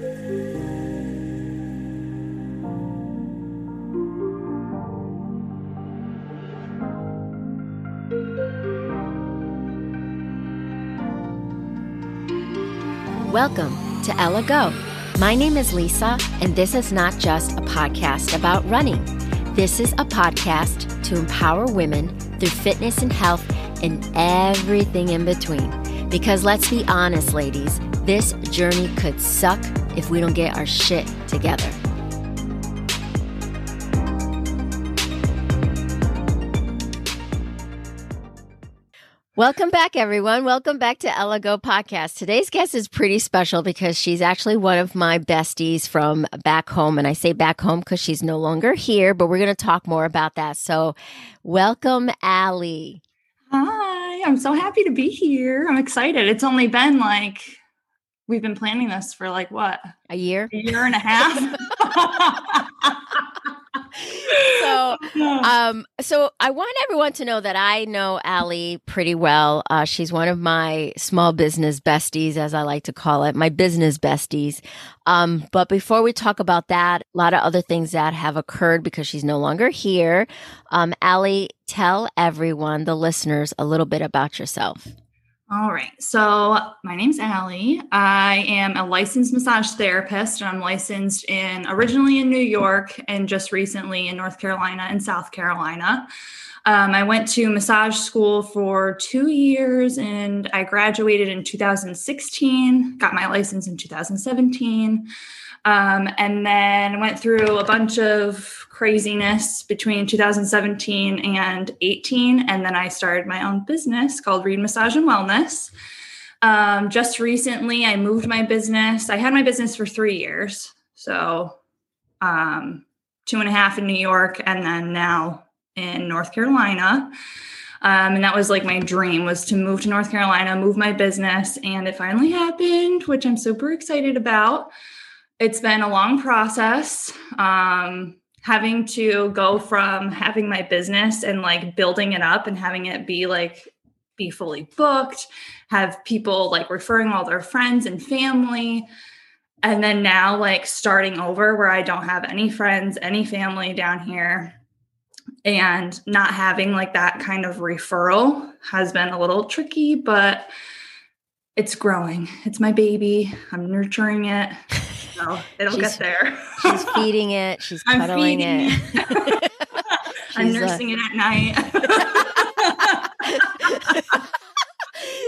Welcome to Ella Go. My name is Lisa, and this is not just a podcast about running. This is a podcast to empower women through fitness and health and everything in between. Because let's be honest, ladies, this journey could suck if we don't get our shit together. Welcome back, everyone. Welcome back to Ella Go Podcast. Today's guest is pretty special because she's actually one of my besties from back home. And I say back home because she's no longer here, but we're going to talk more about that. So, welcome, Allie. Hi, I'm so happy to be here. I'm excited. It's only been like, we've been planning this for like what? A year? A year and a half. so um so i want everyone to know that i know Allie pretty well uh, she's one of my small business besties as i like to call it my business besties um but before we talk about that a lot of other things that have occurred because she's no longer here um Allie tell everyone the listeners a little bit about yourself all right. So my name's Allie. I am a licensed massage therapist, and I'm licensed in originally in New York and just recently in North Carolina and South Carolina. Um, I went to massage school for two years and I graduated in 2016, got my license in 2017. Um, and then went through a bunch of craziness between 2017 and 18. And then I started my own business called Reid Massage and Wellness. Um, just recently, I moved my business. I had my business for three years. So, um, two and a half in New York, and then now in North Carolina. Um, and that was like my dream was to move to North Carolina, move my business, and it finally happened, which I'm super excited about it's been a long process. Um, having to go from having my business and like building it up and having it be like be fully booked, have people like referring all their friends and family. And then now, like starting over where I don't have any friends, any family down here, and not having like that kind of referral has been a little tricky, but it's growing. It's my baby. I'm nurturing it. So it'll get there. she's feeding it. She's cuddling it. it. I'm uh, nursing a- it at night.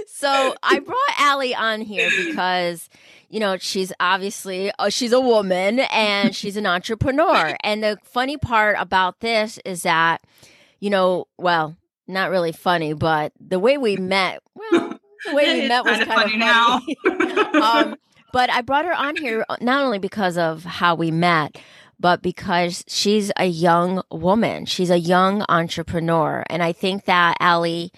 so I brought Allie on here because you know she's obviously uh, she's a woman and she's an entrepreneur. And the funny part about this is that you know, well, not really funny, but the way we met, well, way we met was kind of funny. funny. um, but I brought her on here uh, not only because of how we met, but because she's a young woman. She's a young entrepreneur. And I think that Allie,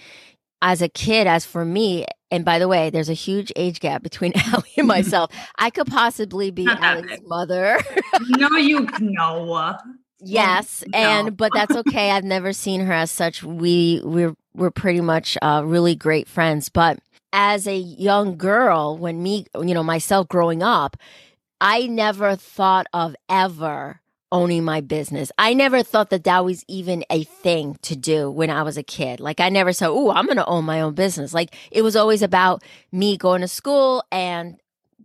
as a kid, as for me, and by the way, there's a huge age gap between Allie and myself. I could possibly be Allie's mother. no, you no. Yes, no. and but that's okay. I've never seen her as such. We we're we're pretty much uh, really great friends. But as a young girl, when me, you know, myself growing up, I never thought of ever owning my business. I never thought that that was even a thing to do when I was a kid. Like I never said, "Oh, I'm going to own my own business." Like it was always about me going to school and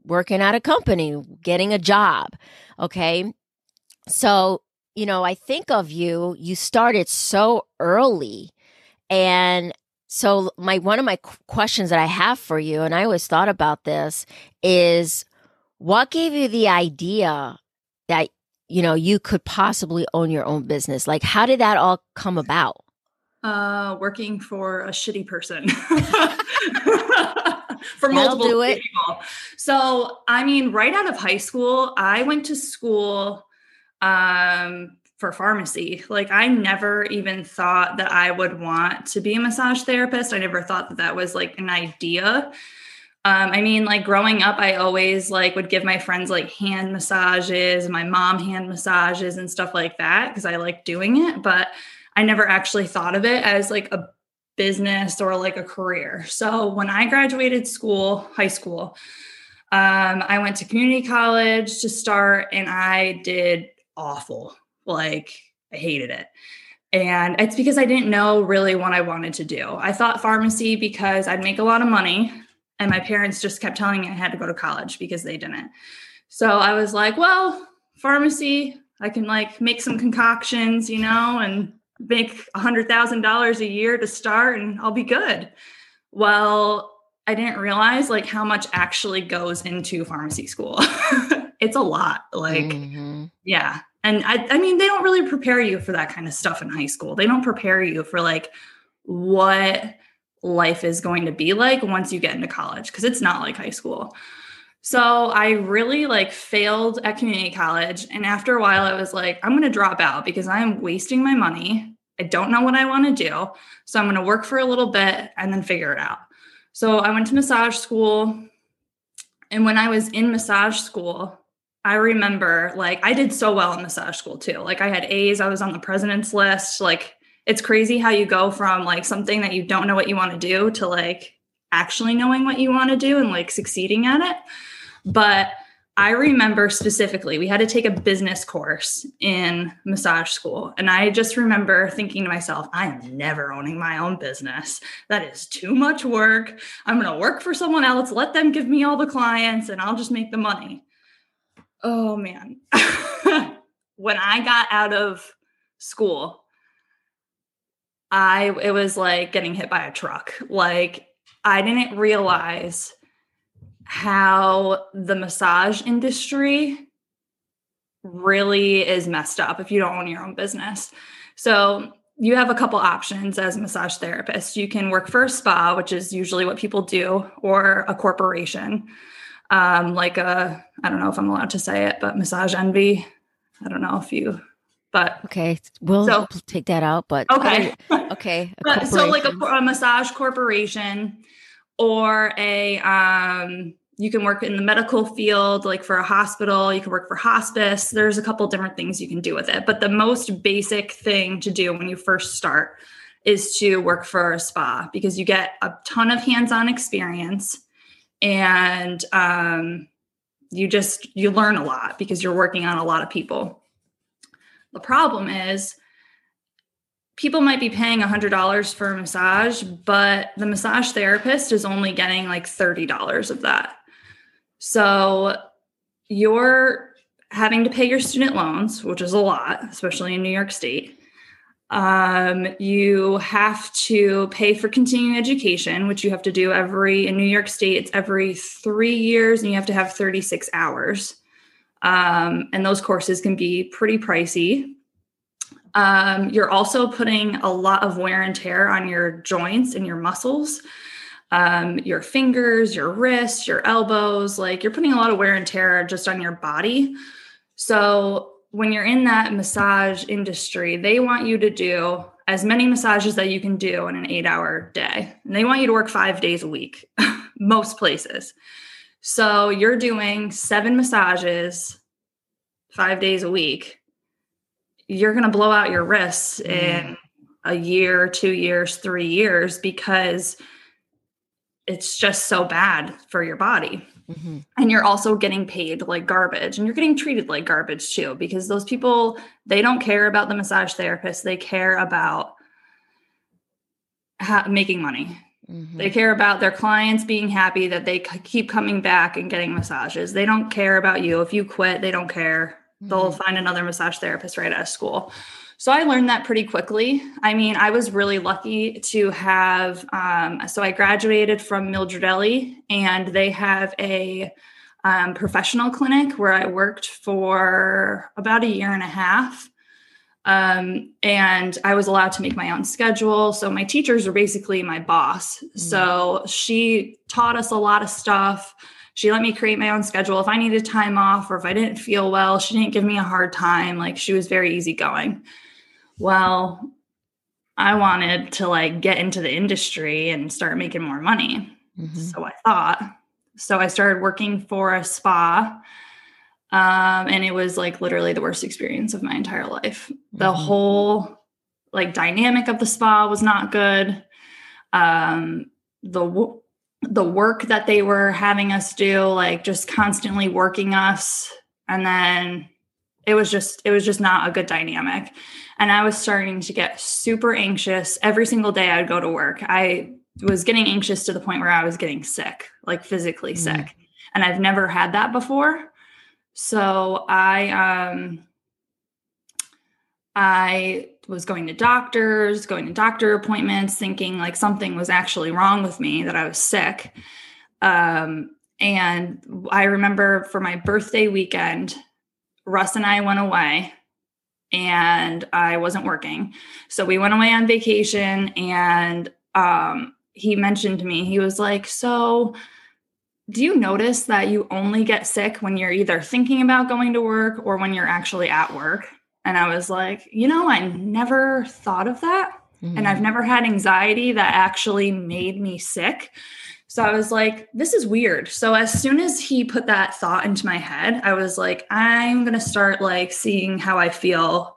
working at a company, getting a job. Okay? So, you know, I think of you, you started so early and so my one of my questions that I have for you, and I always thought about this, is what gave you the idea that you know you could possibly own your own business? Like, how did that all come about? Uh, working for a shitty person. for multiple people. So, I mean, right out of high school, I went to school um for pharmacy. Like I never even thought that I would want to be a massage therapist. I never thought that that was like an idea. Um, I mean, like growing up, I always like would give my friends like hand massages, my mom hand massages and stuff like that because I like doing it. But I never actually thought of it as like a business or like a career. So when I graduated school, high school, Um, I went to community college to start and I did awful. Like, I hated it. And it's because I didn't know really what I wanted to do. I thought pharmacy because I'd make a lot of money. And my parents just kept telling me I had to go to college because they didn't. So I was like, well, pharmacy, I can like make some concoctions, you know, and make a hundred thousand dollars a year to start and I'll be good. Well, I didn't realize like how much actually goes into pharmacy school. it's a lot. Like, mm-hmm. yeah. And I, I mean, they don't really prepare you for that kind of stuff in high school. They don't prepare you for like what life is going to be like once you get into college because it's not like high school. So I really like failed at community college. And after a while, I was like, I'm going to drop out because I am wasting my money. I don't know what I want to do. So I'm going to work for a little bit and then figure it out. So I went to massage school. And when I was in massage school, I remember like I did so well in massage school too. Like I had A's, I was on the president's list. Like it's crazy how you go from like something that you don't know what you want to do to like actually knowing what you want to do and like succeeding at it. But I remember specifically, we had to take a business course in massage school. And I just remember thinking to myself, I am never owning my own business. That is too much work. I'm going to work for someone else, let them give me all the clients, and I'll just make the money. Oh, man. when I got out of school, I it was like getting hit by a truck. Like I didn't realize how the massage industry really is messed up if you don't own your own business. So you have a couple options as a massage therapist. You can work for a spa, which is usually what people do, or a corporation, um, like a I don't know if I'm allowed to say it, but Massage Envy. I don't know if you but okay we'll so, take that out but okay. okay but, so like a, a, massage corporation or a um you can work in the medical field like for a hospital you can work for hospice. There's a couple different things you can do with it. But the most basic thing to do when you first start is to work for a spa because you get a ton of hands-on experience and um, you just you learn a lot because you're working on a lot of people the problem is people might be paying $100 for a massage, but the massage therapist is only getting like $30 of that. So you're having to pay your student loans, which is a lot, especially in New York State. Um, you have to pay for continuing education, which you have to do every in New York State, it's every three years, and you have to have 36 hours. Um, and those courses can be pretty pricey. Um, you're also putting a lot of wear and tear on your joints and your muscles, um, your fingers, your wrists, your elbows. Like you're putting a lot of wear and tear just on your body. So when you're in that massage industry, they want you to do as many massages that you can do in an eight hour day. And they want you to work five days a week, most places. So you're doing seven massages five days a week. You're going to blow out your wrists mm. in a year, two years, three years because it's just so bad for your body. Mm-hmm. And you're also getting paid like garbage and you're getting treated like garbage too, because those people, they don't care about the massage therapist. They care about ha- making money. Mm-hmm. They care about their clients being happy that they c- keep coming back and getting massages. They don't care about you. If you quit, they don't care. Mm-hmm. They'll find another massage therapist right out of school. So I learned that pretty quickly. I mean, I was really lucky to have, um, so I graduated from Mildred and they have a um, professional clinic where I worked for about a year and a half. Um, and I was allowed to make my own schedule. So my teachers were basically my boss. Mm-hmm. So she taught us a lot of stuff. She let me create my own schedule. If I needed time off or if I didn't feel well, she didn't give me a hard time. Like she was very easygoing. Well, I wanted to like get into the industry and start making more money. Mm-hmm. So I thought. So I started working for a spa um, and it was like literally the worst experience of my entire life. The mm-hmm. whole like dynamic of the spa was not good. Um, the the work that they were having us do, like just constantly working us. And then it was just, it was just not a good dynamic. And I was starting to get super anxious every single day I'd go to work. I was getting anxious to the point where I was getting sick, like physically mm-hmm. sick. And I've never had that before. So I um I was going to doctors, going to doctor appointments, thinking like something was actually wrong with me, that I was sick. Um, and I remember for my birthday weekend, Russ and I went away and I wasn't working. So we went away on vacation and um, he mentioned to me, he was like, So, do you notice that you only get sick when you're either thinking about going to work or when you're actually at work? And I was like, you know, I never thought of that. Mm-hmm. And I've never had anxiety that actually made me sick. So I was like, this is weird. So as soon as he put that thought into my head, I was like, I'm going to start like seeing how I feel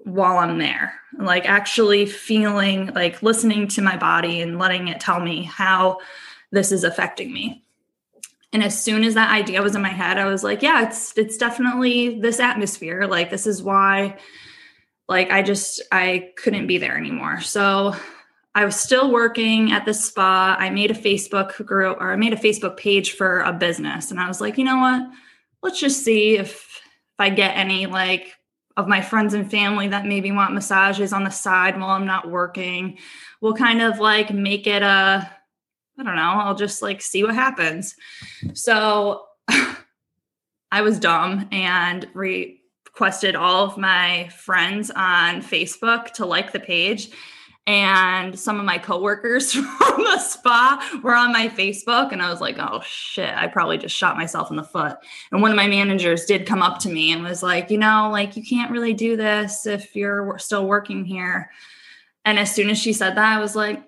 while I'm there. Like actually feeling like listening to my body and letting it tell me how this is affecting me. And as soon as that idea was in my head, I was like, yeah, it's it's definitely this atmosphere. Like this is why like I just I couldn't be there anymore. So I was still working at the spa. I made a Facebook group or I made a Facebook page for a business and I was like, you know what? Let's just see if if I get any like of my friends and family that maybe want massages on the side while I'm not working. We'll kind of like make it a I don't know, I'll just like see what happens. So I was dumb and requested all of my friends on Facebook to like the page. And some of my coworkers from the spa were on my Facebook. And I was like, oh shit, I probably just shot myself in the foot. And one of my managers did come up to me and was like, you know, like you can't really do this if you're still working here. And as soon as she said that, I was like,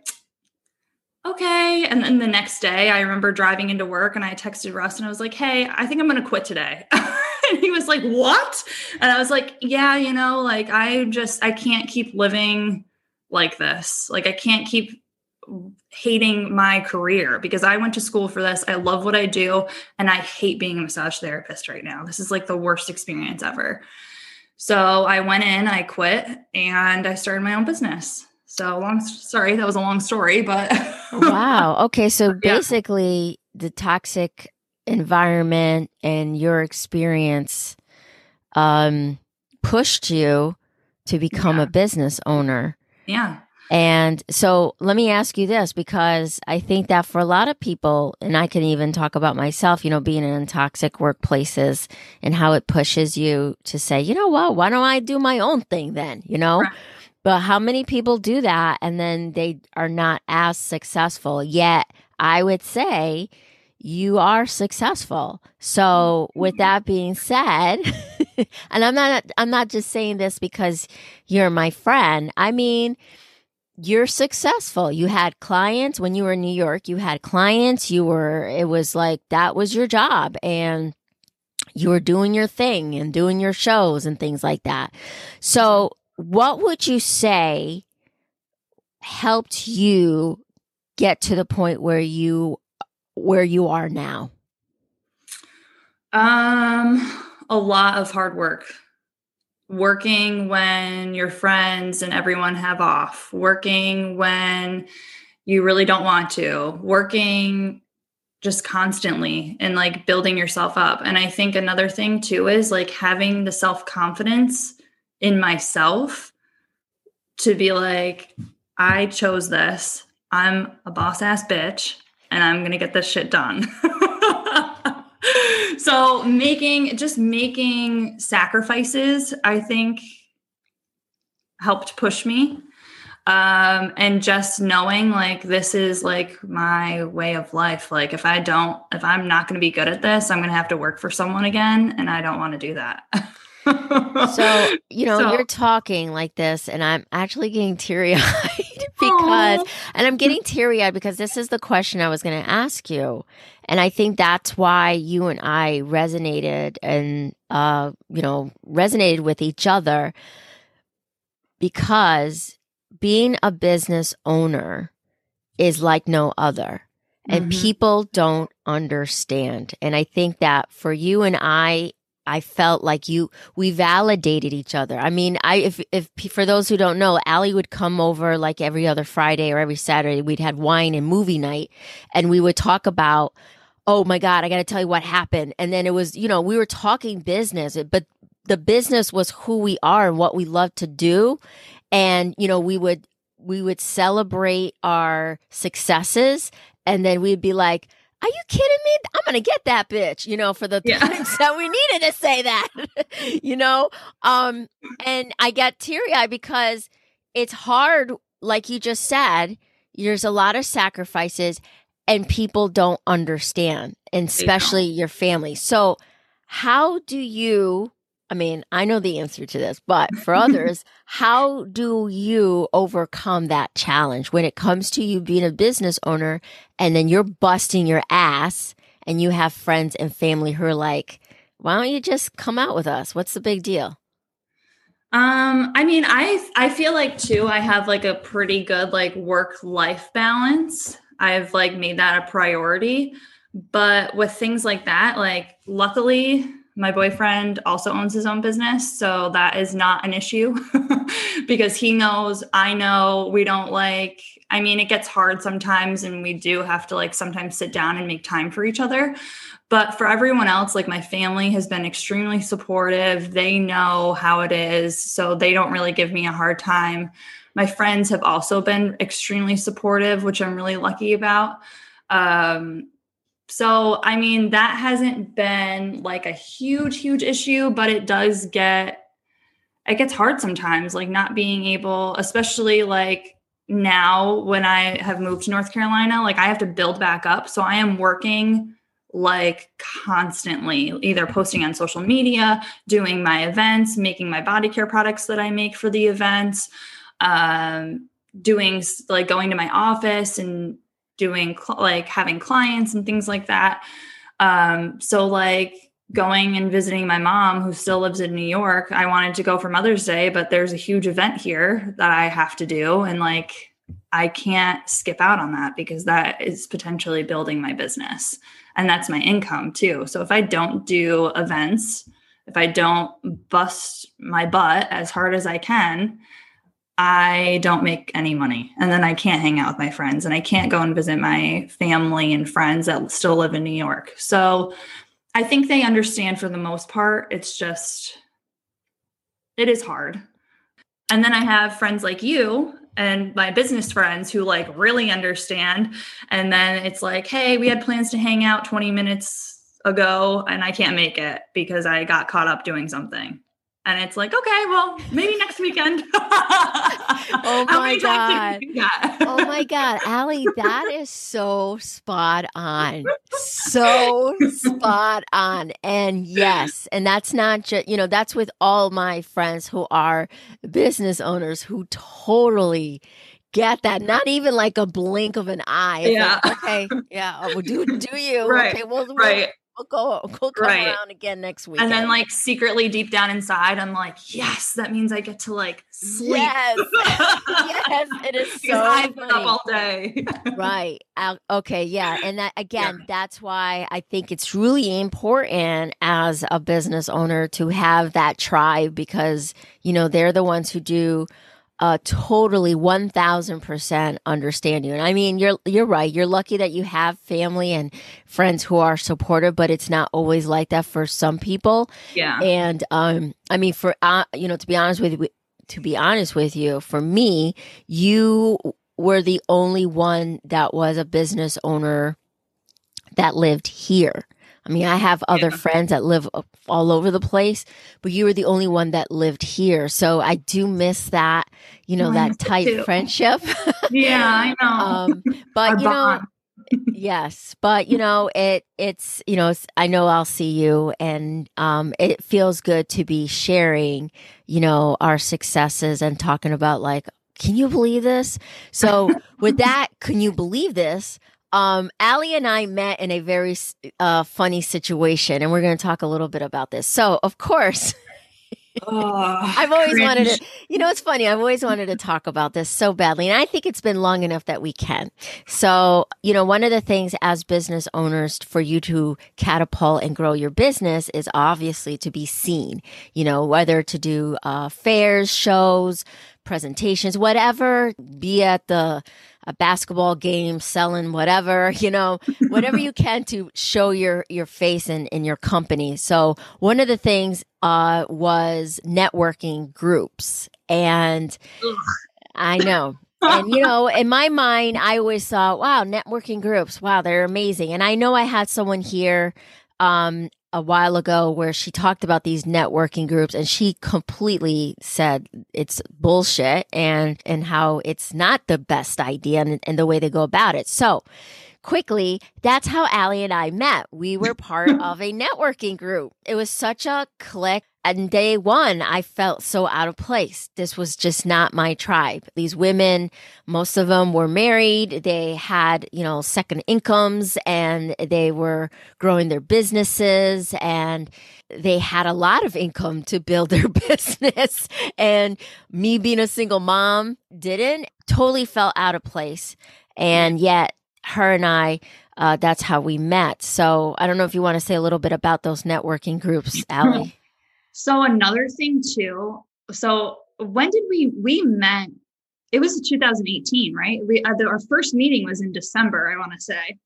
okay. And then the next day, I remember driving into work and I texted Russ and I was like, hey, I think I'm going to quit today. and he was like, what? And I was like, yeah, you know, like I just, I can't keep living like this. Like I can't keep hating my career because I went to school for this. I love what I do and I hate being a massage therapist right now. This is like the worst experience ever. So I went in, I quit, and I started my own business. So long sorry, that was a long story, but Wow. Okay, so basically yeah. the toxic environment and your experience um pushed you to become yeah. a business owner. Yeah. And so let me ask you this because I think that for a lot of people, and I can even talk about myself, you know, being in toxic workplaces and how it pushes you to say, you know what, why don't I do my own thing then? You know? Right. But how many people do that and then they are not as successful? Yet, I would say you are successful. So, with mm-hmm. that being said, and I'm not I'm not just saying this because you're my friend. I mean, you're successful. You had clients when you were in New York, you had clients, you were it was like that was your job and you were doing your thing and doing your shows and things like that. So, what would you say helped you get to the point where you where you are now? Um a lot of hard work. Working when your friends and everyone have off, working when you really don't want to, working just constantly and like building yourself up. And I think another thing too is like having the self confidence in myself to be like, I chose this. I'm a boss ass bitch and I'm going to get this shit done. so making just making sacrifices, I think helped push me. Um, and just knowing like this is like my way of life. Like if I don't, if I'm not going to be good at this, I'm going to have to work for someone again. And I don't want to do that. so you know so. you're talking like this and i'm actually getting teary-eyed because and i'm getting teary-eyed because this is the question i was going to ask you and i think that's why you and i resonated and uh you know resonated with each other because being a business owner is like no other and mm-hmm. people don't understand. And I think that for you and I, I felt like you, we validated each other. I mean, I, if, if, for those who don't know, Allie would come over like every other Friday or every Saturday. We'd had wine and movie night and we would talk about, oh my God, I got to tell you what happened. And then it was, you know, we were talking business, but the business was who we are and what we love to do. And, you know, we would, we would celebrate our successes and then we'd be like, are you kidding me? I'm going to get that bitch, you know, for the yeah. times that we needed to say that, you know? Um, and I get teary eyed because it's hard, like you just said, there's a lot of sacrifices and people don't understand, and especially your family. So, how do you I mean, I know the answer to this, but for others, how do you overcome that challenge when it comes to you being a business owner and then you're busting your ass and you have friends and family who are like, why don't you just come out with us? What's the big deal? Um, I mean, I I feel like too I have like a pretty good like work life balance. I've like made that a priority. But with things like that, like luckily my boyfriend also owns his own business, so that is not an issue because he knows, I know, we don't like I mean, it gets hard sometimes and we do have to like sometimes sit down and make time for each other. But for everyone else, like my family has been extremely supportive. They know how it is, so they don't really give me a hard time. My friends have also been extremely supportive, which I'm really lucky about. Um, so, I mean, that hasn't been like a huge, huge issue, but it does get, it gets hard sometimes, like not being able, especially like now when I have moved to North Carolina, like I have to build back up. So I am working like constantly, either posting on social media, doing my events, making my body care products that I make for the events, um, doing like going to my office and doing cl- like having clients and things like that. Um, so like going and visiting my mom who still lives in New York, I wanted to go for Mother's Day, but there's a huge event here that I have to do and like I can't skip out on that because that is potentially building my business and that's my income too. So if I don't do events, if I don't bust my butt as hard as I can, I don't make any money. And then I can't hang out with my friends and I can't go and visit my family and friends that still live in New York. So I think they understand for the most part. It's just, it is hard. And then I have friends like you and my business friends who like really understand. And then it's like, hey, we had plans to hang out 20 minutes ago and I can't make it because I got caught up doing something. And it's like, okay, well, maybe next weekend. oh my God. oh my God. Allie, that is so spot on. So spot on. And yes, and that's not just, you know, that's with all my friends who are business owners who totally get that. Not even like a blink of an eye. yeah. Like, okay. Yeah. Oh, well, do do you? Right. Okay. Well, right we'll go we'll come right. around again next week. And then like secretly deep down inside, I'm like, yes, that means I get to like sleep. Yes, yes, it is because so I've been up all day. right. Uh, okay. Yeah. And that again, yeah. that's why I think it's really important as a business owner to have that tribe because you know they're the ones who do uh, totally 1000% understand you. And I mean, you're, you're right. You're lucky that you have family and friends who are supportive, but it's not always like that for some people. Yeah. And, um, I mean, for, uh, you know, to be honest with you, to be honest with you, for me, you were the only one that was a business owner that lived here. I mean, I have other yeah. friends that live all over the place, but you were the only one that lived here. So I do miss that, you know, oh, that tight friendship. yeah, I know. um, but Our you bond. know, yes, but you know, it it's you know, I know I'll see you, and um, it feels good to be sharing, you know, our successes and talking about like, can you believe this? So with that, can you believe this? Um, Allie and I met in a very uh, funny situation, and we're going to talk a little bit about this. So, of course, Oh, I've always cringe. wanted to, you know, it's funny. I've always wanted to talk about this so badly. And I think it's been long enough that we can. So, you know, one of the things as business owners for you to catapult and grow your business is obviously to be seen, you know, whether to do uh, fairs, shows, presentations, whatever, be at the a basketball game, selling whatever, you know, whatever you can to show your your face in in your company. So one of the things uh, was networking groups, and. I know. and you know, in my mind, I always thought, "Wow, networking groups! Wow, they're amazing." And I know I had someone here um, a while ago where she talked about these networking groups and she completely said it's bullshit and and how it's not the best idea and, and the way they go about it. So quickly, that's how Allie and I met. We were part of a networking group. It was such a click. And day one, I felt so out of place. This was just not my tribe. These women, most of them were married. They had, you know, second incomes and they were growing their businesses and they had a lot of income to build their business. And me being a single mom didn't totally felt out of place. And yet her and I, uh, that's how we met. So I don't know if you want to say a little bit about those networking groups, Allie. So another thing too. So when did we we met? It was 2018, right? We uh, the, our first meeting was in December. I want to say.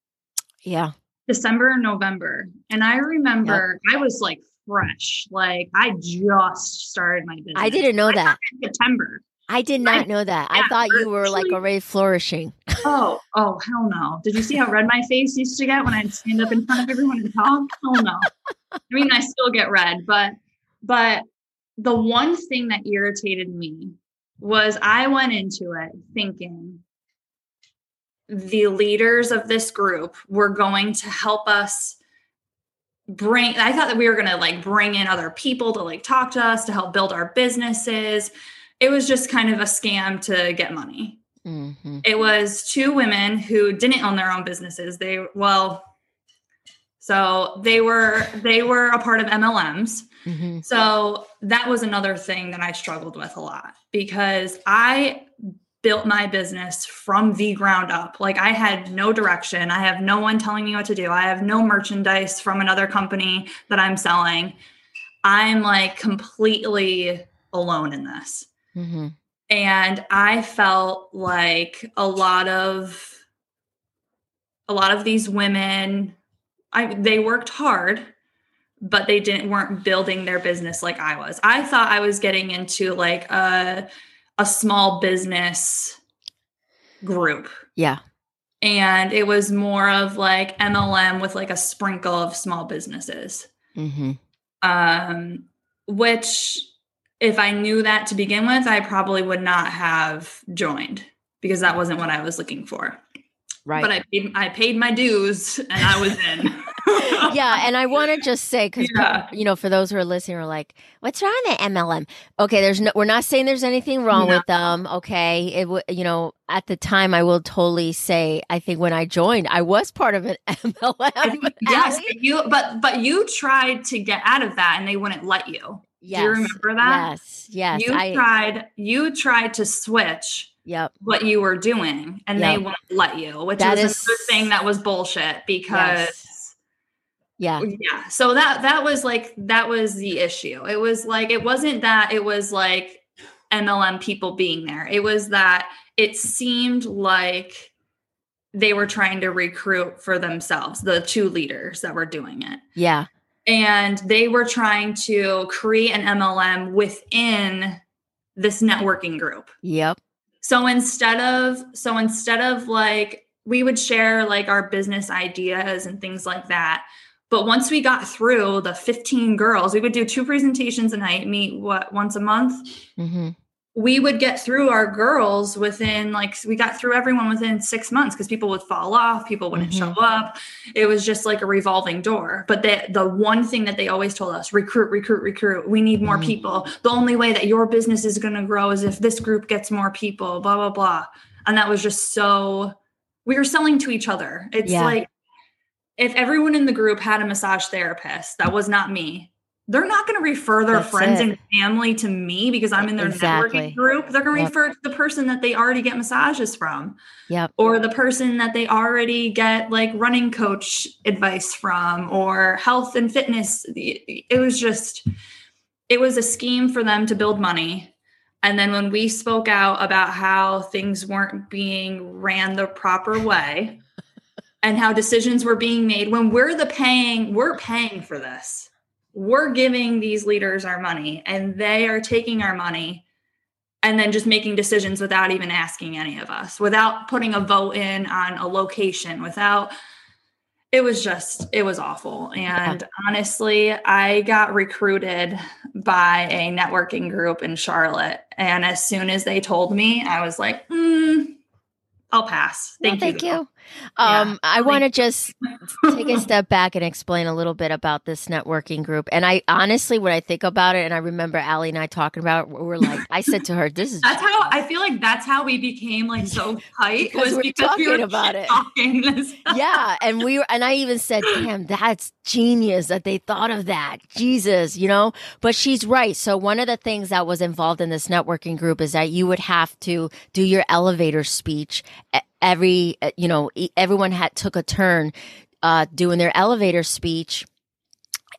Yeah. December, November, and I remember yep. I was like fresh, like I just started my business. I didn't know I that September. I did not I, know that. I thought you were like already flourishing. oh, oh, hell no! Did you see how red my face used to get when I'd stand up in front of everyone and talk? Hell no! I mean, I still get red, but but the one thing that irritated me was I went into it thinking the leaders of this group were going to help us bring I thought that we were going to like bring in other people to like talk to us to help build our businesses. It was just kind of a scam to get money. Mm-hmm. It was two women who didn't own their own businesses. They well so they were they were a part of MLMs Mm-hmm. So that was another thing that I struggled with a lot because I built my business from the ground up. Like I had no direction. I have no one telling me what to do. I have no merchandise from another company that I'm selling. I'm like completely alone in this. Mm-hmm. And I felt like a lot of a lot of these women I they worked hard but they didn't weren't building their business like I was. I thought I was getting into like a a small business group. Yeah. And it was more of like MLM with like a sprinkle of small businesses. Mm-hmm. Um, which if I knew that to begin with, I probably would not have joined because that wasn't what I was looking for. Right. But I paid, I paid my dues and I was in. yeah, and I want to just say because yeah. you know, for those who are listening, are like, "What's wrong with MLM?" Okay, there's no, we're not saying there's anything wrong no. with them. Okay, it w- you know, at the time, I will totally say, I think when I joined, I was part of an MLM. yes, you, but but you tried to get out of that, and they wouldn't let you. Yes, Do you remember that? Yes, yes. You I, tried. You tried to switch yep. what you were doing and yep. they won't let you, which that is another thing that was bullshit because yes. Yeah. Yeah. So that that was like that was the issue. It was like it wasn't that it was like MLM people being there. It was that it seemed like they were trying to recruit for themselves, the two leaders that were doing it. Yeah. And they were trying to create an MLM within this networking group. Yep. So instead of so instead of like we would share like our business ideas and things like that but once we got through the 15 girls, we would do two presentations a night, meet what once a month. Mm-hmm. We would get through our girls within like we got through everyone within six months because people would fall off, people wouldn't mm-hmm. show up. It was just like a revolving door. But the the one thing that they always told us: recruit, recruit, recruit. We need more mm-hmm. people. The only way that your business is going to grow is if this group gets more people. Blah blah blah. And that was just so. We were selling to each other. It's yeah. like if everyone in the group had a massage therapist, that was not me, they're not going to refer their That's friends it. and family to me because I'm in their exactly. networking group. They're going to yep. refer to the person that they already get massages from. Yep. Or the person that they already get like running coach advice from or health and fitness. It was just, it was a scheme for them to build money. And then when we spoke out about how things weren't being ran the proper way and how decisions were being made when we're the paying, we're paying for this we're giving these leaders our money and they are taking our money and then just making decisions without even asking any of us, without putting a vote in on a location, without it was just it was awful. And yeah. honestly i got recruited by a networking group in charlotte. And as soon as they told me i was like mm, i'll pass. Thank no, you. thank you um, yeah. I want to just take a step back and explain a little bit about this networking group. And I honestly, when I think about it, and I remember Allie and I talking about, it, we're like, I said to her, "This is." That's how I feel like. That's how we became like so tight. because was we're because talking we were about it. yeah, and we were, and I even said, "Damn, that's genius that they thought of that." Jesus, you know. But she's right. So one of the things that was involved in this networking group is that you would have to do your elevator speech every uh, you know everyone had took a turn uh, doing their elevator speech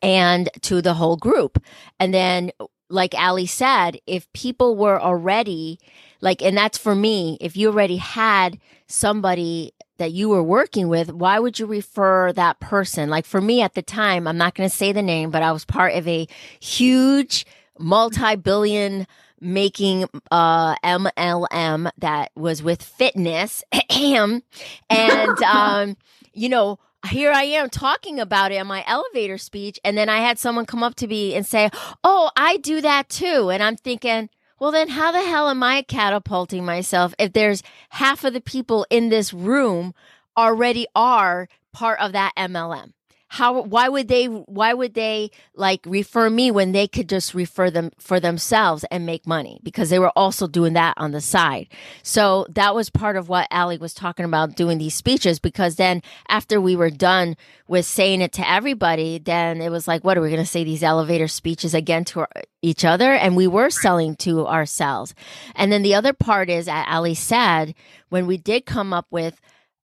and to the whole group. And then like Allie said if people were already like and that's for me if you already had somebody that you were working with why would you refer that person? Like for me at the time i'm not going to say the name but i was part of a huge multi-billion making uh MLM that was with fitness and um you know here I am talking about it in my elevator speech and then I had someone come up to me and say, "Oh, I do that too." And I'm thinking, well, then how the hell am I catapulting myself if there's half of the people in this room already are part of that MLM? How why would they why would they like refer me when they could just refer them for themselves and make money? Because they were also doing that on the side. So that was part of what Allie was talking about doing these speeches because then after we were done with saying it to everybody then it was like what are we going to say these elevator speeches again to our, each other? And we were selling to ourselves. And then the other part is Allie said when we did come up with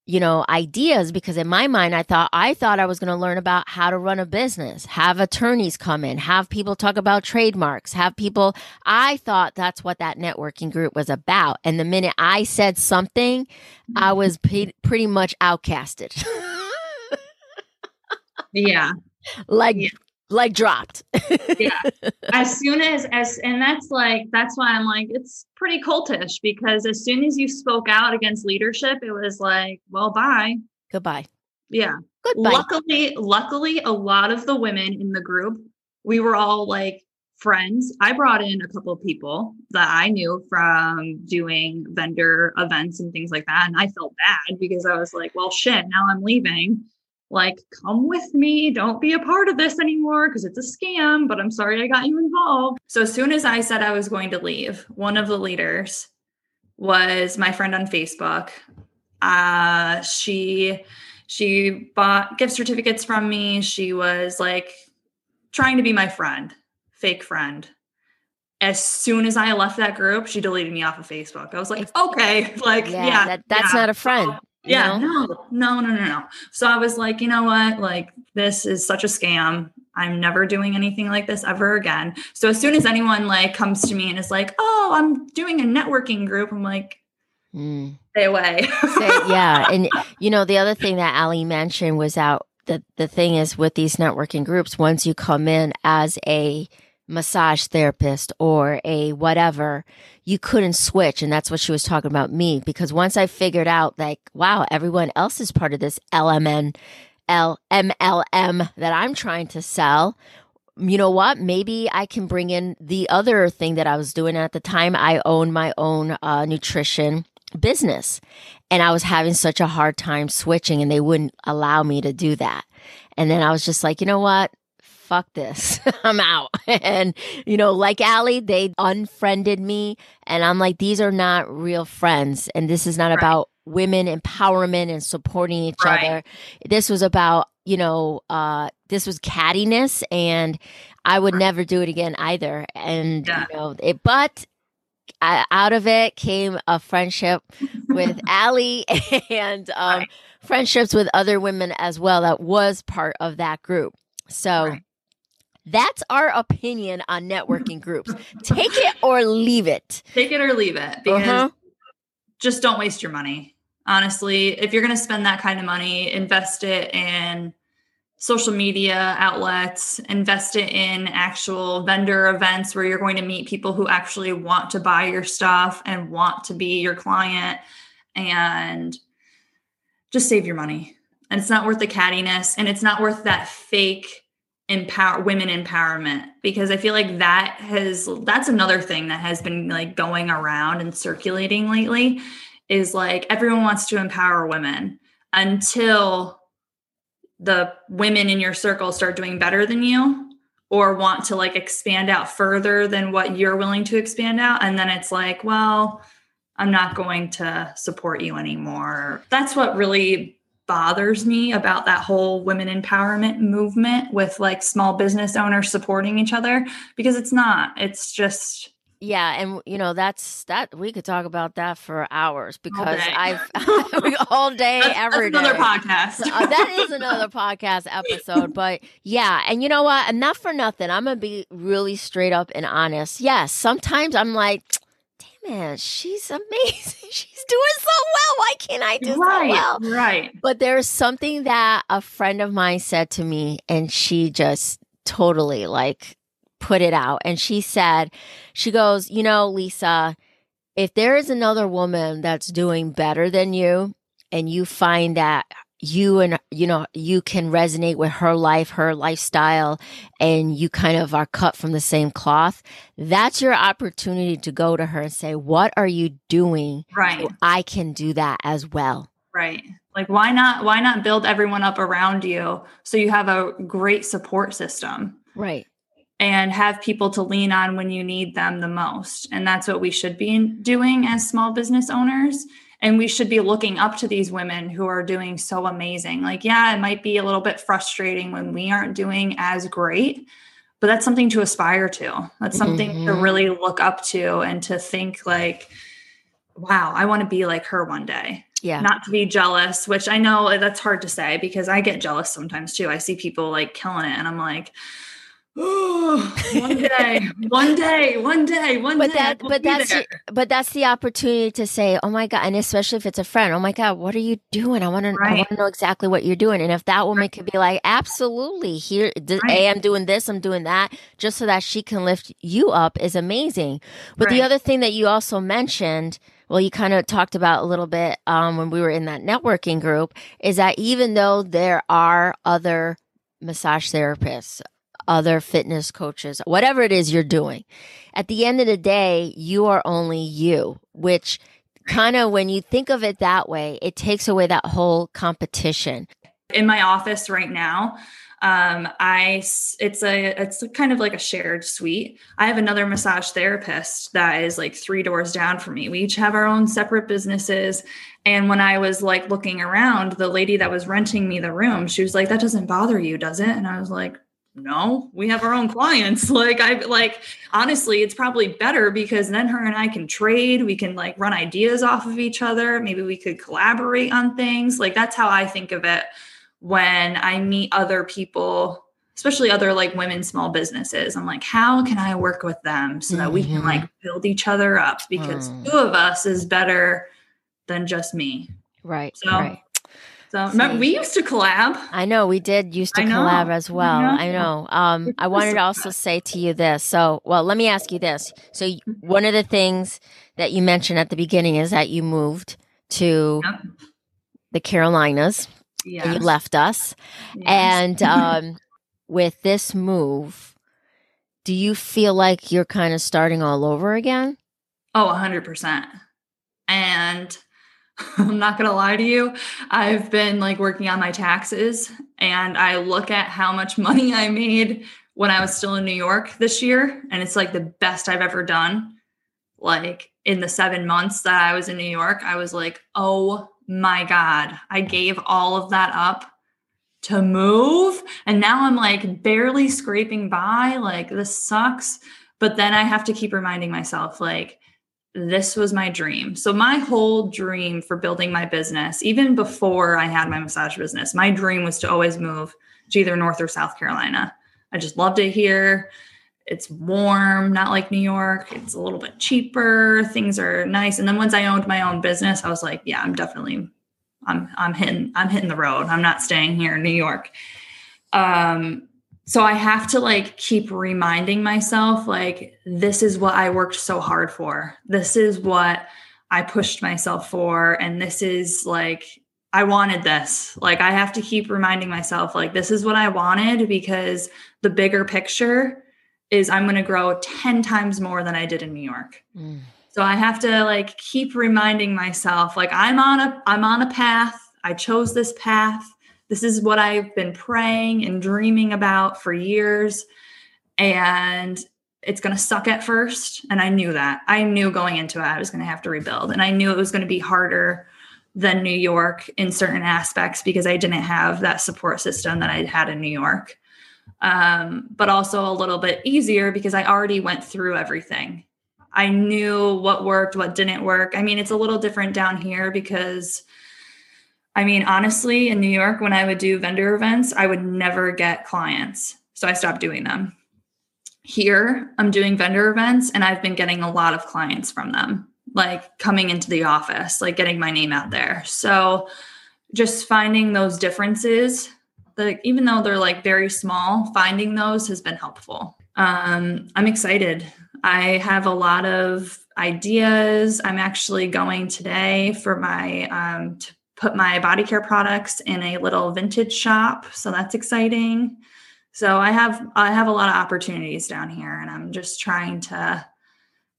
you know, ideas because in my mind, I thought, I thought I was going to learn about how to run a business, have attorneys come in, have people talk about trademarks, have people, I thought that's what that networking group was about. And the minute I said something, I mm-hmm. was p- pretty much outcasted. yeah. Like, yeah like dropped. yeah. As soon as as and that's like that's why I'm like it's pretty cultish because as soon as you spoke out against leadership, it was like, well, bye. Goodbye. Yeah. Goodbye. Luckily, luckily a lot of the women in the group, we were all like friends. I brought in a couple of people that I knew from doing vendor events and things like that. And I felt bad because I was like, well, shit, now I'm leaving like come with me don't be a part of this anymore because it's a scam but i'm sorry i got you involved so as soon as i said i was going to leave one of the leaders was my friend on facebook uh she she bought gift certificates from me she was like trying to be my friend fake friend as soon as I left that group, she deleted me off of Facebook. I was like, okay, like, yeah, yeah that, that's yeah. not a friend. Yeah, know? no, no, no, no, no. So I was like, you know what? Like, this is such a scam. I'm never doing anything like this ever again. So as soon as anyone like comes to me and is like, oh, I'm doing a networking group, I'm like, mm. stay away. yeah. And you know, the other thing that Allie mentioned was out the the thing is with these networking groups, once you come in as a massage therapist or a whatever, you couldn't switch. And that's what she was talking about me because once I figured out like, wow, everyone else is part of this LMN, L MLM that I'm trying to sell. You know what? Maybe I can bring in the other thing that I was doing at the time. I owned my own uh, nutrition business and I was having such a hard time switching and they wouldn't allow me to do that. And then I was just like, you know what? Fuck this. I'm out. and, you know, like Allie, they unfriended me. And I'm like, these are not real friends. And this is not right. about women empowerment and supporting each right. other. This was about, you know, uh, this was cattiness and I would never do it again either. And, yeah. you know, it, but uh, out of it came a friendship with Allie and um, right. friendships with other women as well that was part of that group. So right. That's our opinion on networking groups. Take it or leave it. Take it or leave it because uh-huh. just don't waste your money. Honestly, if you're going to spend that kind of money, invest it in social media outlets, invest it in actual vendor events where you're going to meet people who actually want to buy your stuff and want to be your client and just save your money. And it's not worth the cattiness and it's not worth that fake empower women empowerment because I feel like that has that's another thing that has been like going around and circulating lately is like everyone wants to empower women until the women in your circle start doing better than you or want to like expand out further than what you're willing to expand out. And then it's like well i'm not going to support you anymore. That's what really bothers me about that whole women empowerment movement with like small business owners supporting each other because it's not it's just yeah, and you know that's that we could talk about that for hours because I've all day that's, every that's another day. podcast. uh, that is another podcast episode, but yeah, and you know what? And not for nothing, I'm gonna be really straight up and honest. Yes, sometimes I'm like, it, she's amazing. She's doing so well. Why can't I do right, so well? Right. But there's something that a friend of mine said to me, and she just totally like put it out. And she said, she goes, you know, Lisa, if there is another woman that's doing better than you and you find that you and you know you can resonate with her life her lifestyle and you kind of are cut from the same cloth that's your opportunity to go to her and say what are you doing right so i can do that as well right like why not why not build everyone up around you so you have a great support system right and have people to lean on when you need them the most. And that's what we should be doing as small business owners. And we should be looking up to these women who are doing so amazing. Like, yeah, it might be a little bit frustrating when we aren't doing as great, but that's something to aspire to. That's something mm-hmm. to really look up to and to think, like, wow, I want to be like her one day. Yeah. Not to be jealous, which I know that's hard to say because I get jealous sometimes too. I see people like killing it and I'm like, oh, one day, one day, one day, one but day. That, but that's but that's the opportunity to say, oh my god, and especially if it's a friend, oh my god, what are you doing? I want to, right. I want to know exactly what you're doing. And if that woman right. could be like, absolutely, here, right. a, I'm doing this, I'm doing that, just so that she can lift you up, is amazing. But the other thing that you also mentioned. Well, you kind of talked about a little bit um, when we were in that networking group is that even though there are other massage therapists, other fitness coaches, whatever it is you're doing. At the end of the day, you are only you, which kind of when you think of it that way, it takes away that whole competition. In my office right now, um, I it's a it's kind of like a shared suite. I have another massage therapist that is like three doors down from me. We each have our own separate businesses. And when I was like looking around, the lady that was renting me the room, she was like, "That doesn't bother you, does it?" And I was like, no we have our own clients. Like i like honestly it's probably better because then her and i can trade. We can like run ideas off of each other. Maybe we could collaborate on things. Like that's how i think of it when i meet other people especially other like women small businesses. I'm like how can i work with them so that we can like mm-hmm. build each other up? Because mm. two of us is better than just me. Right so right. So remember, we used to collab. I know we did used to collab as well. I know. I know. Um, I wanted to also say to you this. So, well, let me ask you this. So, mm-hmm. one of the things that you mentioned at the beginning is that you moved to yep. the Carolinas. Yes. And you left us. Yes. And um, with this move, do you feel like you're kind of starting all over again? Oh, 100%. And I'm not going to lie to you. I've been like working on my taxes and I look at how much money I made when I was still in New York this year. And it's like the best I've ever done. Like in the seven months that I was in New York, I was like, oh my God, I gave all of that up to move. And now I'm like barely scraping by. Like, this sucks. But then I have to keep reminding myself, like, this was my dream. So, my whole dream for building my business, even before I had my massage business, my dream was to always move to either North or South Carolina. I just loved it here. It's warm, not like New York. It's a little bit cheaper. Things are nice. And then once I owned my own business, I was like, yeah, I'm definitely I'm I'm hitting I'm hitting the road. I'm not staying here in New York. Um so I have to like keep reminding myself like this is what I worked so hard for. This is what I pushed myself for and this is like I wanted this. Like I have to keep reminding myself like this is what I wanted because the bigger picture is I'm going to grow 10 times more than I did in New York. Mm. So I have to like keep reminding myself like I'm on a I'm on a path. I chose this path. This is what I've been praying and dreaming about for years and it's going to suck at first and I knew that. I knew going into it I was going to have to rebuild and I knew it was going to be harder than New York in certain aspects because I didn't have that support system that I had in New York. Um, but also a little bit easier because I already went through everything. I knew what worked, what didn't work. I mean, it's a little different down here because I mean, honestly, in New York, when I would do vendor events, I would never get clients. So I stopped doing them. Here, I'm doing vendor events and I've been getting a lot of clients from them, like coming into the office, like getting my name out there. So just finding those differences, like even though they're like very small, finding those has been helpful. Um, I'm excited. I have a lot of ideas. I'm actually going today for my um, put my body care products in a little vintage shop, so that's exciting. So I have I have a lot of opportunities down here, and I'm just trying to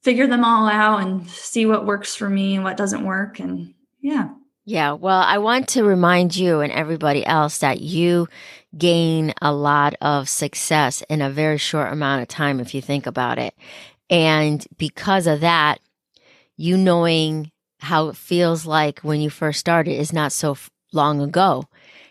figure them all out and see what works for me and what doesn't work, and yeah. Yeah, well, I want to remind you and everybody else that you gain a lot of success in a very short amount of time if you think about it. And because of that, you knowing how it feels like when you first started is not so f- long ago.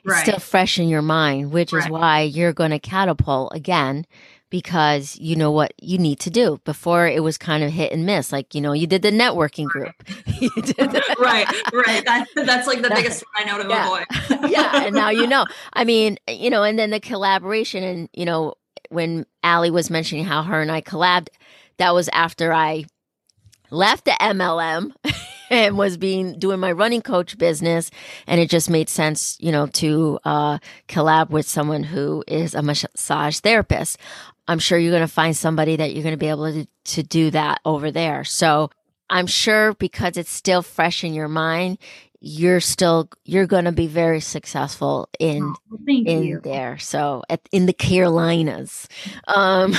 It's still fresh in your mind, which right. is why you're going to catapult again because you know what you need to do. Before it was kind of hit and miss. Like, you know, you did the networking group. right, right. That, that's like the biggest one I know to yeah. avoid. yeah. And now you know. I mean, eh, you know, and then the collaboration and, you know, when Allie was mentioning how her and I collabed, that was after I left the MLM and was being doing my running coach business. And it just made sense you know to uh, collab with someone who is a massage therapist. I'm sure you're going to find somebody that you're going to be able to, to do that over there. So i'm sure because it's still fresh in your mind you're still you're going to be very successful in oh, in you. there. So at, in the carolinas. Um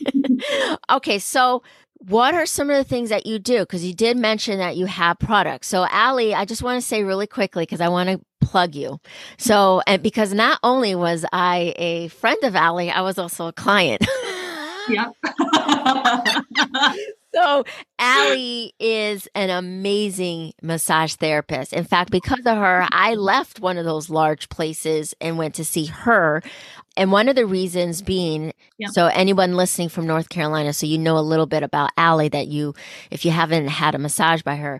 okay so what are some of the things that you do? Because you did mention that you have products. So Allie i just want to say really quickly because i want to plug you. So and because not only was i a friend of Allie i was also a client. Yeah so Allie is an amazing massage therapist. In fact, because of her, I left one of those large places and went to see her. And one of the reasons being, yeah. so anyone listening from North Carolina, so you know a little bit about Allie that you, if you haven't had a massage by her,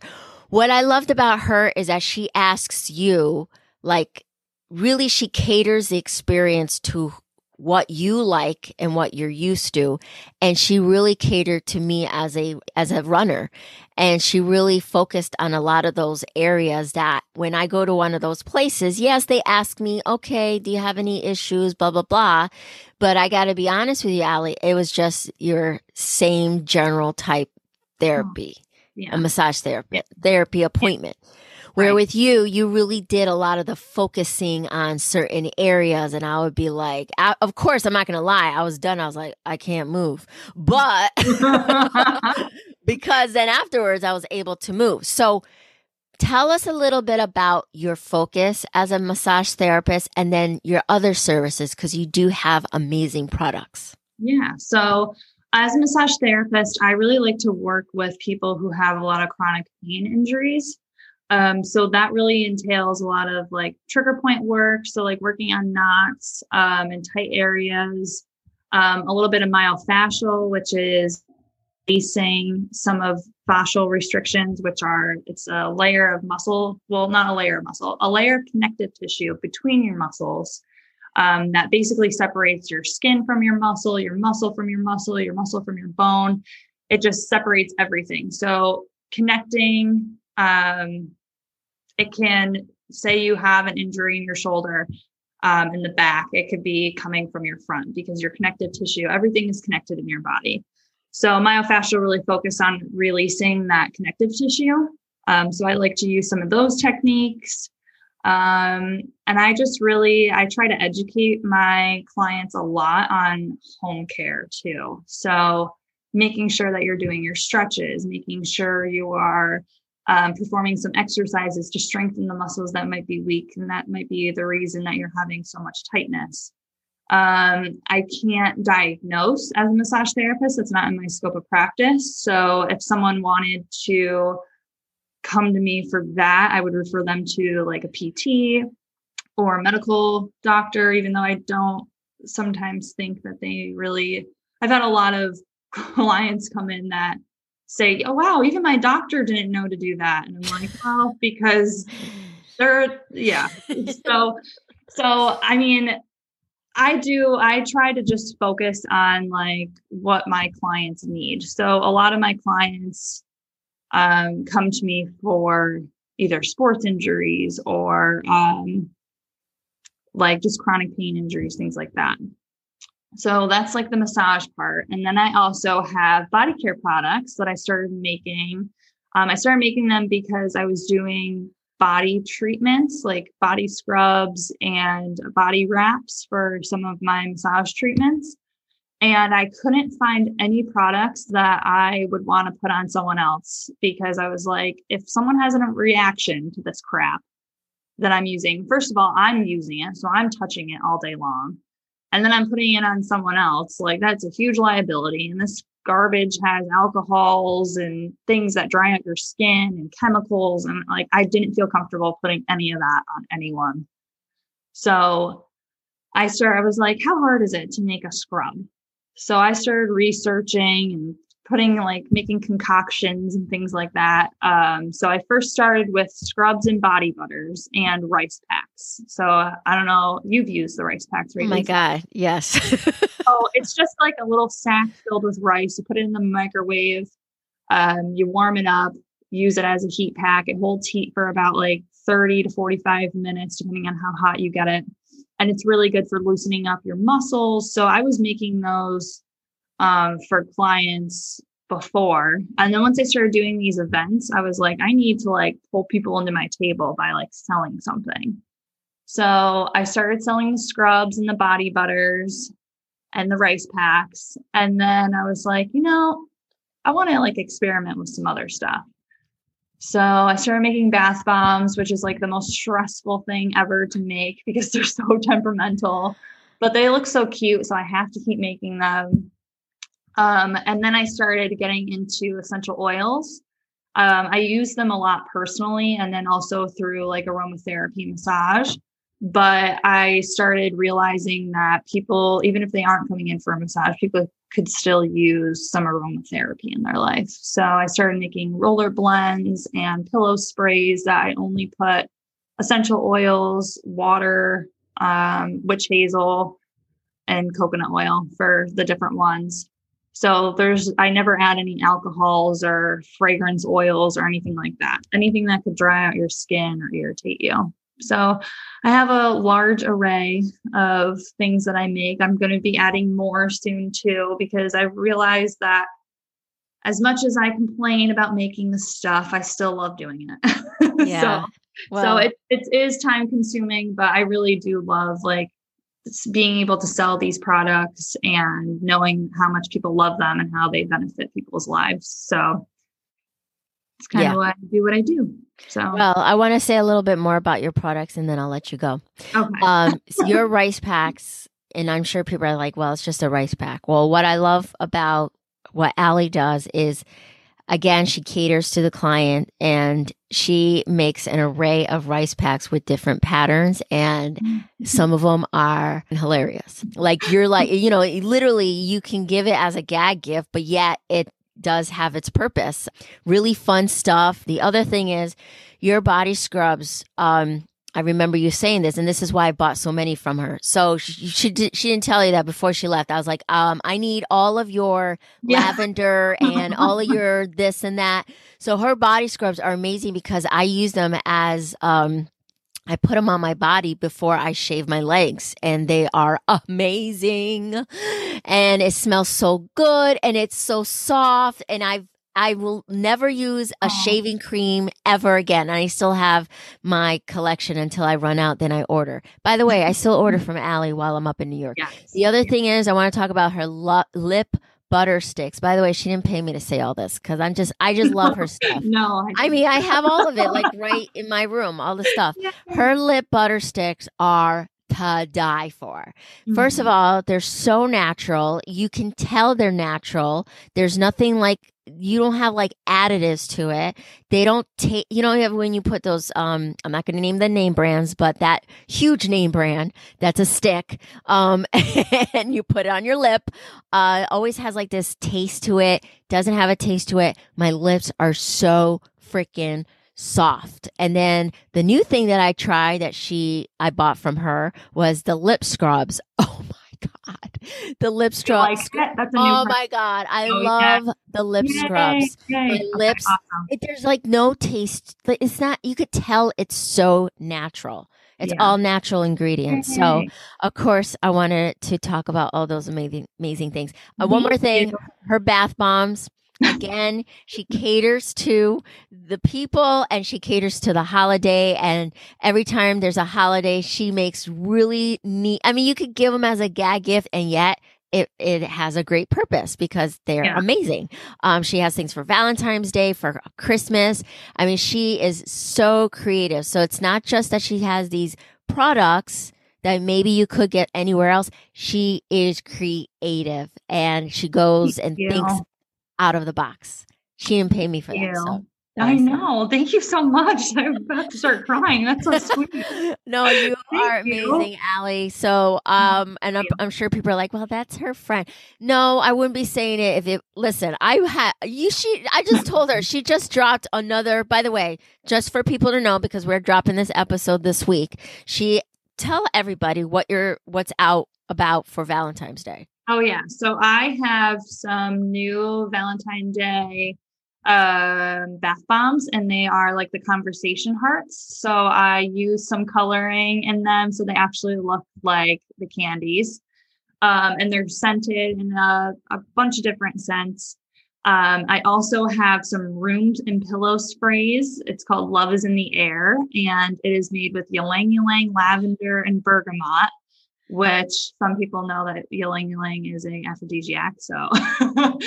what I loved about her is that she asks you, like, really, she caters the experience to what you like and what you're used to. And she really catered to me as a as a runner. And she really focused on a lot of those areas that when I go to one of those places yes they ask me okay do you have any issues? blah blah blah. But I got to be honest with you Allie it was just your same general type therapy oh, yeah. a massage therapy yeah. therapy appointment. yeah where right. with you, you really did a lot of the focusing on certain areas. And I would be like, I, of course, I'm not going to lie. I was done. I was like, I can't move. But because then afterwards, I was able to move. So, tell us a little bit about your focus as a massage therapist and then your other services because you do have amazing products. Yeah. So, as a massage therapist, I really like to work with people who have a lot of chronic pain injuries. Um, so that really entails a lot of like trigger point work. So like working on knots um, in tight areas, um, a little bit of myofascial, which is facing some of fascial restrictions, which are it's a layer of muscle, well, not a layer of muscle, a layer of connective tissue between your muscles um, that basically separates your skin from your muscle, your muscle from your muscle, your muscle from your bone. It just separates everything. So connecting, um, it can say you have an injury in your shoulder um, in the back. It could be coming from your front because your connective tissue, everything is connected in your body. So myofascial really focus on releasing that connective tissue. Um, so I like to use some of those techniques. Um, and I just really I try to educate my clients a lot on home care too. So making sure that you're doing your stretches, making sure you are um, performing some exercises to strengthen the muscles that might be weak, and that might be the reason that you're having so much tightness. Um, I can't diagnose as a massage therapist. It's not in my scope of practice. So if someone wanted to come to me for that, I would refer them to like a PT or a medical doctor, even though I don't sometimes think that they really, I've had a lot of clients come in that say, oh, wow, even my doctor didn't know to do that. And I'm like, well, because they're, yeah. so, so, I mean, I do, I try to just focus on like what my clients need. So a lot of my clients um, come to me for either sports injuries or um, like just chronic pain injuries, things like that. So that's like the massage part. And then I also have body care products that I started making. Um, I started making them because I was doing body treatments like body scrubs and body wraps for some of my massage treatments. And I couldn't find any products that I would want to put on someone else because I was like, if someone has a reaction to this crap that I'm using, first of all, I'm using it. So I'm touching it all day long. And then I'm putting it on someone else. Like that's a huge liability. And this garbage has alcohols and things that dry out your skin and chemicals. And like, I didn't feel comfortable putting any of that on anyone. So I started, I was like, how hard is it to make a scrub? So I started researching and putting like making concoctions and things like that. Um, so I first started with scrubs and body butters and rice packs. So I don't know, you've used the rice packs, right? Oh my God, yes. oh, it's just like a little sack filled with rice. You put it in the microwave, um, you warm it up, use it as a heat pack. It holds heat for about like 30 to 45 minutes, depending on how hot you get it. And it's really good for loosening up your muscles. So I was making those um, for clients before. And then once I started doing these events, I was like, I need to like pull people into my table by like selling something. So I started selling the scrubs and the body butters and the rice packs. And then I was like, you know, I want to like experiment with some other stuff. So I started making bath bombs, which is like the most stressful thing ever to make because they're so temperamental, but they look so cute. So I have to keep making them. Um, and then I started getting into essential oils. Um, I use them a lot personally and then also through like aromatherapy massage. But I started realizing that people, even if they aren't coming in for a massage, people could still use some aromatherapy in their life. So I started making roller blends and pillow sprays that I only put essential oils, water, um, witch hazel, and coconut oil for the different ones. So there's, I never add any alcohols or fragrance oils or anything like that. Anything that could dry out your skin or irritate you. So I have a large array of things that I make. I'm going to be adding more soon too, because I realized that as much as I complain about making the stuff, I still love doing it. Yeah. so, well, so it, it is time consuming, but I really do love like being able to sell these products and knowing how much people love them and how they benefit people's lives. So it's kind yeah. of why I do what I do. So, well, I want to say a little bit more about your products and then I'll let you go. Okay. Um, so your rice packs, and I'm sure people are like, well, it's just a rice pack. Well, what I love about what Allie does is Again, she caters to the client and she makes an array of rice packs with different patterns and mm-hmm. some of them are hilarious. Like you're like, you know, literally you can give it as a gag gift, but yet it does have its purpose. Really fun stuff. The other thing is your body scrubs um I remember you saying this, and this is why I bought so many from her. So she she, did, she didn't tell you that before she left. I was like, um, I need all of your yeah. lavender and all of your this and that. So her body scrubs are amazing because I use them as um, I put them on my body before I shave my legs, and they are amazing. And it smells so good, and it's so soft. And I've I will never use a shaving cream ever again. I still have my collection until I run out, then I order. By the way, I still order from Allie while I'm up in New York. Yes. The other thing is, I want to talk about her lo- lip butter sticks. By the way, she didn't pay me to say all this because I'm just, I just love her stuff. no, I, I, mean, I have all of it like right in my room, all the stuff. Her lip butter sticks are to die for. Mm-hmm. First of mm-hmm. all, they're so natural. You can tell they're natural. There's nothing like you don't have like additives to it. They don't take you know when you put those um I'm not going to name the name brands, but that huge name brand that's a stick um and you put it on your lip uh always has like this taste to it. Doesn't have a taste to it. My lips are so freaking soft. And then the new thing that I tried that she I bought from her was the lip scrubs. Oh my. The lip scrubs. Like oh my god. I oh, love yeah. the lip yay, scrubs. Yay. My lips awesome. it, there's like no taste. It's not you could tell it's so natural. It's yeah. all natural ingredients. So, of course, I wanted to talk about all those amazing, amazing things. Uh, one more thing: her bath bombs. Again, she caters to the people and she caters to the holiday. And every time there's a holiday, she makes really neat. I mean, you could give them as a gag gift, and yet it, it has a great purpose because they're yeah. amazing. Um, she has things for Valentine's Day, for Christmas. I mean, she is so creative. So it's not just that she has these products that maybe you could get anywhere else. She is creative and she goes and thinks out of the box. She didn't pay me for that. So. I know. Thank you so much. I'm about to start crying. That's so sweet. no, you are amazing, you. Allie. So, um, and I'm, I'm, sure people are like, "Well, that's her friend." No, I wouldn't be saying it if it. Listen, I had you. She, I just told her she just dropped another. By the way, just for people to know, because we're dropping this episode this week. She tell everybody what you're, what's out about for Valentine's Day. Oh yeah. So I have some new Valentine Day um bath bombs and they are like the conversation hearts. So I use some coloring in them so they actually look like the candies. Um, and they're scented in a, a bunch of different scents. Um, I also have some room and pillow sprays. It's called Love is in the Air, and it is made with ylang ylang, lavender, and bergamot which some people know that ylang ylang is an aphrodisiac, so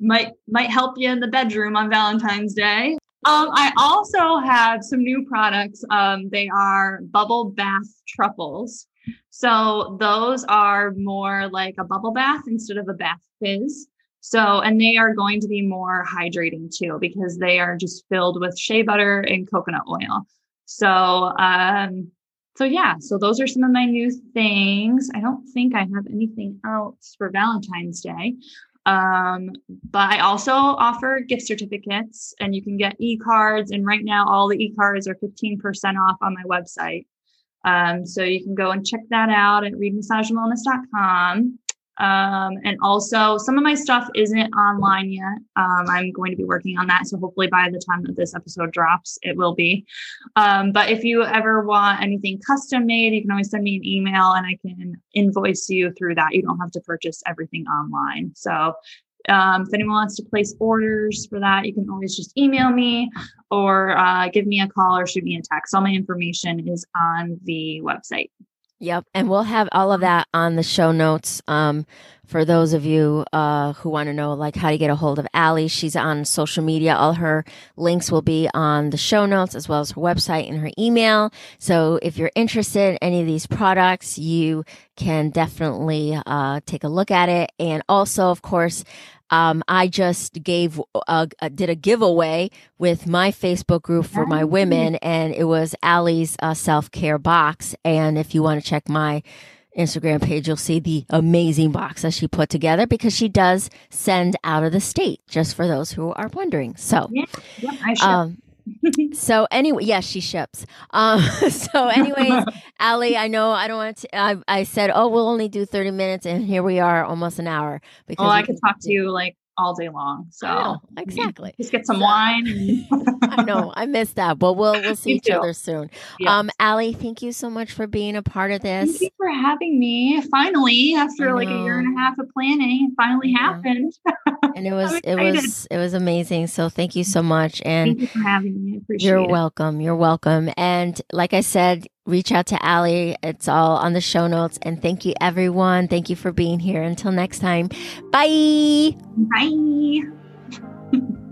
might might help you in the bedroom on Valentine's Day. Um, I also have some new products. Um, they are bubble bath truffles. So those are more like a bubble bath instead of a bath fizz. So, and they are going to be more hydrating too because they are just filled with shea butter and coconut oil. So, um, so yeah, so those are some of my new things. I don't think I have anything else for Valentine's Day. Um, but I also offer gift certificates and you can get e-cards. And right now all the e-cards are 15% off on my website. Um, so you can go and check that out at reidmassagewellness.com. Um, and also, some of my stuff isn't online yet. Um, I'm going to be working on that. So, hopefully, by the time that this episode drops, it will be. Um, but if you ever want anything custom made, you can always send me an email and I can invoice you through that. You don't have to purchase everything online. So, um, if anyone wants to place orders for that, you can always just email me or uh, give me a call or shoot me a text. All my information is on the website. Yep. And we'll have all of that on the show notes. Um, for those of you uh, who want to know like how to get a hold of Allie, she's on social media. All her links will be on the show notes as well as her website and her email. So if you're interested in any of these products, you can definitely uh, take a look at it. And also, of course, Um, I just gave a, a, did a giveaway with my Facebook group for my women, and it was Allie's uh, self care box. And if you want to check my Instagram page, you'll see the amazing box that she put together because she does send out of the state, just for those who are wondering. So, yeah, yeah I um, so anyway, yes, she ships. Um, so anyways, Allie, I know I don't want to. I, I said, oh, we'll only do thirty minutes, and here we are, almost an hour. Because well, I could talk to you like all day long. So know, exactly, just get some so, wine. I know I missed that, but we'll we'll see each too. other soon. Um, Allie, thank you so much for being a part of this. Thank you for having me. Finally, after like a year and a half of planning, it finally yeah. happened. and it was it was it was amazing. So thank you so much. And thank you for having me. I appreciate you're it. welcome. You're welcome. And like I said, reach out to Allie. It's all on the show notes. And thank you, everyone. Thank you for being here. Until next time, bye. Bye.